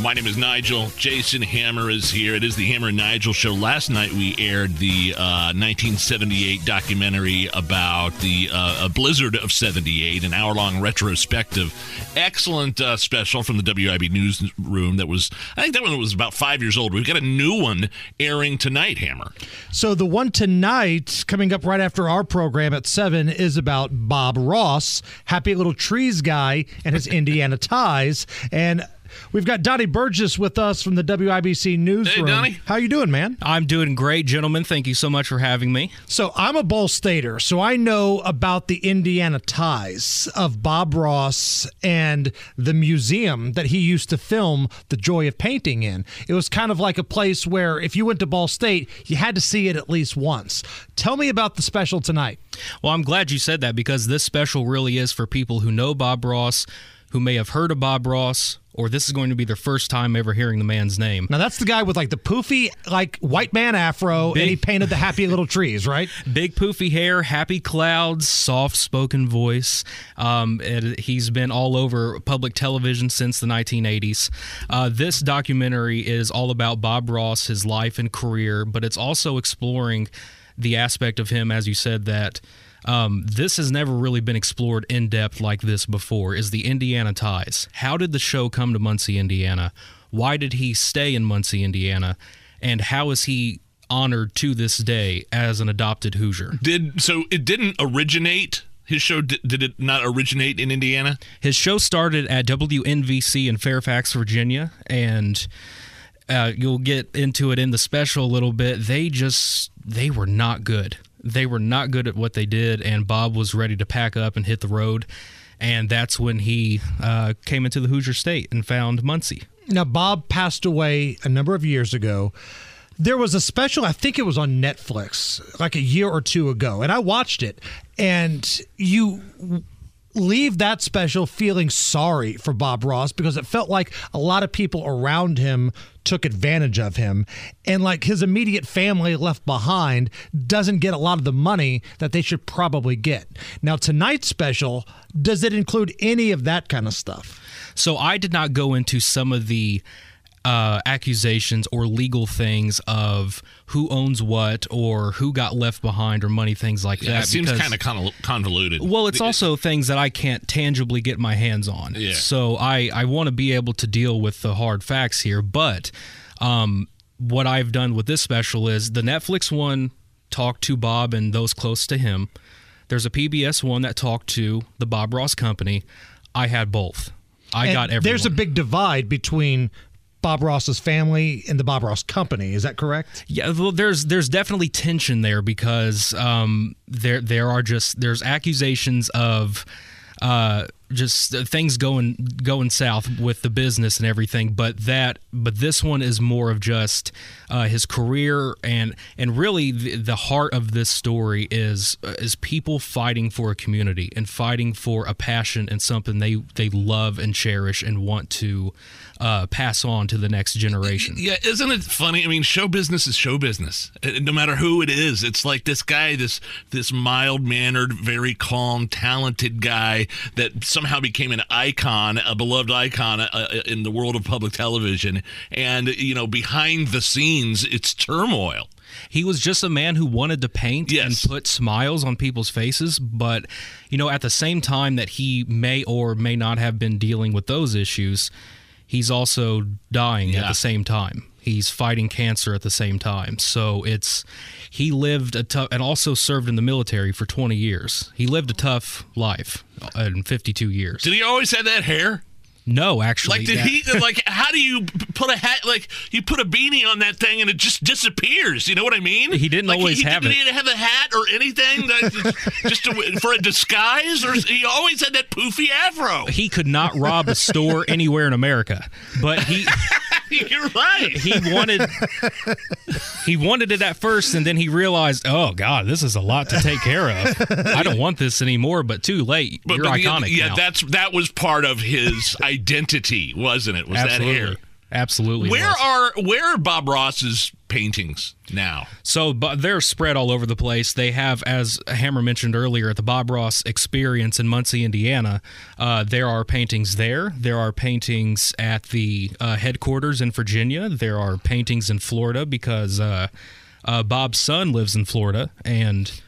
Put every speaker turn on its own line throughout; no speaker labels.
My name is Nigel. Jason Hammer is here. It is the Hammer and Nigel show. Last night we aired the uh, 1978 documentary about the uh, Blizzard of 78, an hour long retrospective. Excellent uh, special from the WIB newsroom that was, I think that one was about five years old. We've got a new one airing tonight, Hammer.
So the one tonight, coming up right after our program at 7, is about Bob Ross, happy little trees guy, and his Indiana ties. And We've got Donnie Burgess with us from the WIBC newsroom.
Hey, Donnie.
How you doing, man?
I'm doing great, gentlemen. Thank you so much for having me.
So I'm a Ball Stater, so I know about the Indiana ties of Bob Ross and the museum that he used to film The Joy of Painting in. It was kind of like a place where if you went to Ball State, you had to see it at least once. Tell me about the special tonight.
Well, I'm glad you said that because this special really is for people who know Bob Ross, who may have heard of Bob Ross, or this is going to be their first time ever hearing the man's name.
Now that's the guy with like the poofy like white man afro Big, and he painted the happy little trees, right?
Big poofy hair, happy clouds, soft spoken voice. Um, he's been all over public television since the 1980s. Uh, this documentary is all about Bob Ross, his life and career, but it's also exploring the aspect of him, as you said, that um, this has never really been explored in depth like this before. Is the Indiana ties? How did the show come to Muncie, Indiana? Why did he stay in Muncie, Indiana? And how is he honored to this day as an adopted Hoosier?
Did so? It didn't originate his show did, did, it not originate in Indiana?
His show started at WNVC in Fairfax, Virginia, and uh, you'll get into it in the special a little bit. They just they were not good they were not good at what they did, and Bob was ready to pack up and hit the road. And that's when he uh, came into the Hoosier State and found Muncie.
Now, Bob passed away a number of years ago. There was a special, I think it was on Netflix, like a year or two ago, and I watched it. And you leave that special feeling sorry for Bob Ross because it felt like a lot of people around him took advantage of him and like his immediate family left behind doesn't get a lot of the money that they should probably get. Now tonight's special does it include any of that kind of stuff?
So I did not go into some of the uh, accusations or legal things of who owns what or who got left behind or money things like
yeah,
that.
It seems kind of convoluted.
Well, it's also things that I can't tangibly get my hands on. Yeah. So I I want to be able to deal with the hard facts here, but um, what I've done with this special is the Netflix one talked to Bob and those close to him. There's a PBS one that talked to the Bob Ross Company. I had both. I
and
got everyone.
There's a big divide between Bob Ross's family and the Bob Ross Company. Is that correct?
Yeah, well, there's there's definitely tension there because um, there there are just there's accusations of uh, just things going going south with the business and everything. But that but this one is more of just uh, his career and and really the, the heart of this story is uh, is people fighting for a community and fighting for a passion and something they they love and cherish and want to uh, pass on to the next generation.
Yeah, isn't it funny? I mean, show business is show business. Uh, no matter who it is, it's like this guy, this this mild mannered, very calm, talented guy that somehow became an icon, a beloved icon uh, uh, in the world of public television. And you know, behind the scenes, it's turmoil.
He was just a man who wanted to paint yes. and put smiles on people's faces, but you know, at the same time that he may or may not have been dealing with those issues, he's also dying yeah. at the same time. He's fighting cancer at the same time. So it's he lived a tough and also served in the military for 20 years. He lived a tough life in 52 years.
Did he always have that hair?
No, actually.
Like, did
that,
he? Like, how do you put a hat? Like, you put a beanie on that thing and it just disappears. You know what I mean?
He didn't
like,
always
he,
have
did,
it.
Did he have a hat or anything? just to, for a disguise, or he always had that poofy afro.
He could not rob a store anywhere in America, but he.
You're right.
He wanted he wanted it at first, and then he realized, oh God, this is a lot to take care of. I don't want this anymore. But too late. But, You're but iconic.
Yeah,
now.
that's that was part of his identity, wasn't it? Was
Absolutely.
that hair?
Absolutely.
Where
was.
are where are Bob Ross's paintings now?
So, but they're spread all over the place. They have, as Hammer mentioned earlier, at the Bob Ross Experience in Muncie, Indiana. Uh, there are paintings there. There are paintings at the uh, headquarters in Virginia. There are paintings in Florida because uh, uh Bob's son lives in Florida, and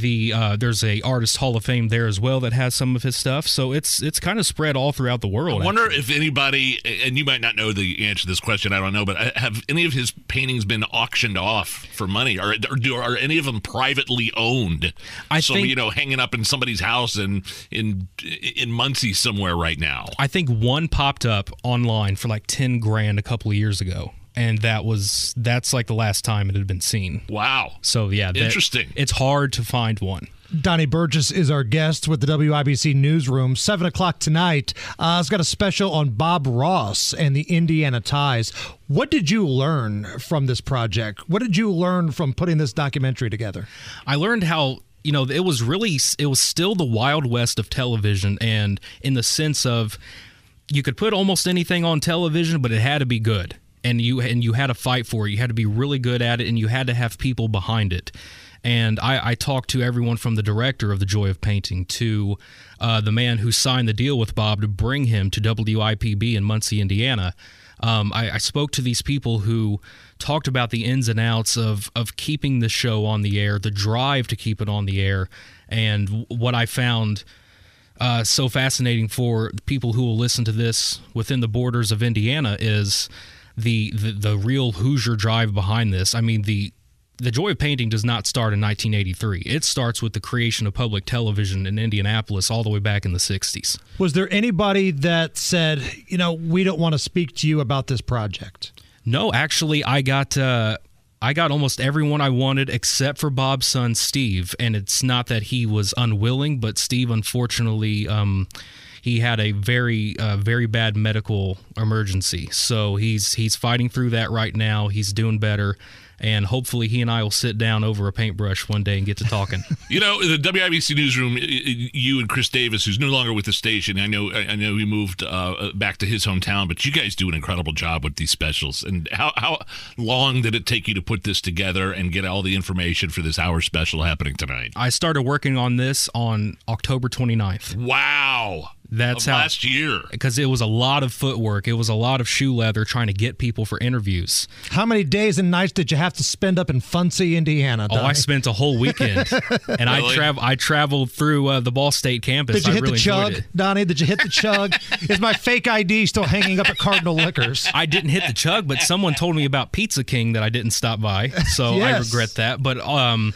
the uh, there's a artist hall of fame there as well that has some of his stuff. So it's it's kind of spread all throughout the world
i wonder actually. if anybody and you might not know the answer to this question i don't know but uh, have any of his paintings been auctioned off for money? Or, or do are any of them privately owned?
I
so
think,
you know hanging up in somebody's house in in in muncie somewhere right now.
I think one popped up online for like 10 grand a couple of years ago and that was that's like the last time it had been seen.
Wow.
So yeah, that,
interesting.
It's hard to find one.
Donnie Burgess is our guest with the WIBC newsroom. Seven o'clock tonight. Uh, it's got a special on Bob Ross and the Indiana ties. What did you learn from this project? What did you learn from putting this documentary together?
I learned how you know it was really it was still the wild west of television, and in the sense of you could put almost anything on television, but it had to be good and you and you had to fight for it. You had to be really good at it, and you had to have people behind it. And I, I talked to everyone from the director of The Joy of Painting to uh, the man who signed the deal with Bob to bring him to WIPB in Muncie, Indiana. Um, I, I, spoke to these people who talked about the ins and outs of of keeping the show on the air, the drive to keep it on the air, and what I found. Uh, so fascinating for people who will listen to this within the borders of Indiana is the, the the real Hoosier drive behind this. I mean the the joy of painting does not start in 1983. It starts with the creation of public television in Indianapolis all the way back in the 60s.
Was there anybody that said, you know, we don't want to speak to you about this project?
No, actually, I got. Uh, I got almost everyone I wanted except for Bob's son Steve, and it's not that he was unwilling, but Steve unfortunately um, he had a very uh, very bad medical emergency. So he's he's fighting through that right now. He's doing better and hopefully he and I will sit down over a paintbrush one day and get to talking.
you know, the WIBC newsroom, you and Chris Davis, who's no longer with the station. I know, I know he moved uh, back to his hometown, but you guys do an incredible job with these specials. And how how long did it take you to put this together and get all the information for this hour special happening tonight?
I started working on this on October 29th.
Wow.
That's how
last year
because it was a lot of footwork. It was a lot of shoe leather trying to get people for interviews.
How many days and nights did you have to spend up in Funcy, Indiana?
Donnie? Oh, I spent a whole weekend, and really? I travel. I traveled through uh, the Ball State campus.
Did you
I
hit
really
the chug, Donnie? Did you hit the chug? Is my fake ID still hanging up at Cardinal Liquors?
I didn't hit the chug, but someone told me about Pizza King that I didn't stop by, so yes. I regret that. But um,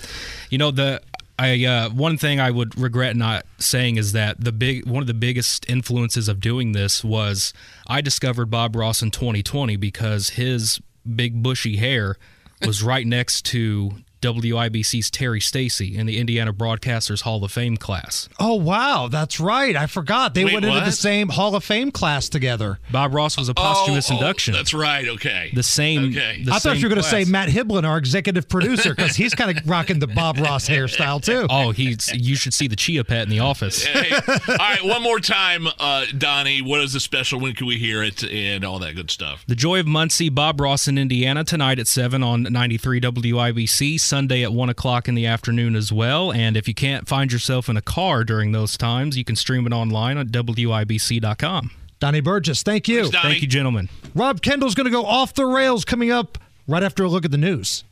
you know the I uh, one thing I would regret not saying is that the big one of the biggest influences of doing this was I discovered Bob Ross in 2020 because his big bushy hair was right next to WIBC's Terry Stacy in the Indiana Broadcasters Hall of Fame class.
Oh wow, that's right. I forgot they Wait, went what? into the same Hall of Fame class together.
Bob Ross was a posthumous
oh,
oh, induction.
That's right. Okay.
The same.
Okay.
The
I thought you were going to say Matt Hiblin, our executive producer, because he's kind of rocking the Bob Ross hairstyle too.
Oh, he's. You should see the Chia Pet in the office.
Hey, all right, one more time, uh, Donnie. What is the special? When can we hear it? And all that good stuff.
The Joy of Muncie, Bob Ross in Indiana tonight at seven on ninety three WIBC. Sunday at one o'clock o'clock in the afternoon as well. And if you can't find yourself in a car during those times, you can stream it online at WIBC.com.
Donnie Burgess, thank you.
Thanks,
thank you, gentlemen.
Rob Kendall's going to go off the rails coming up right after a look at the news.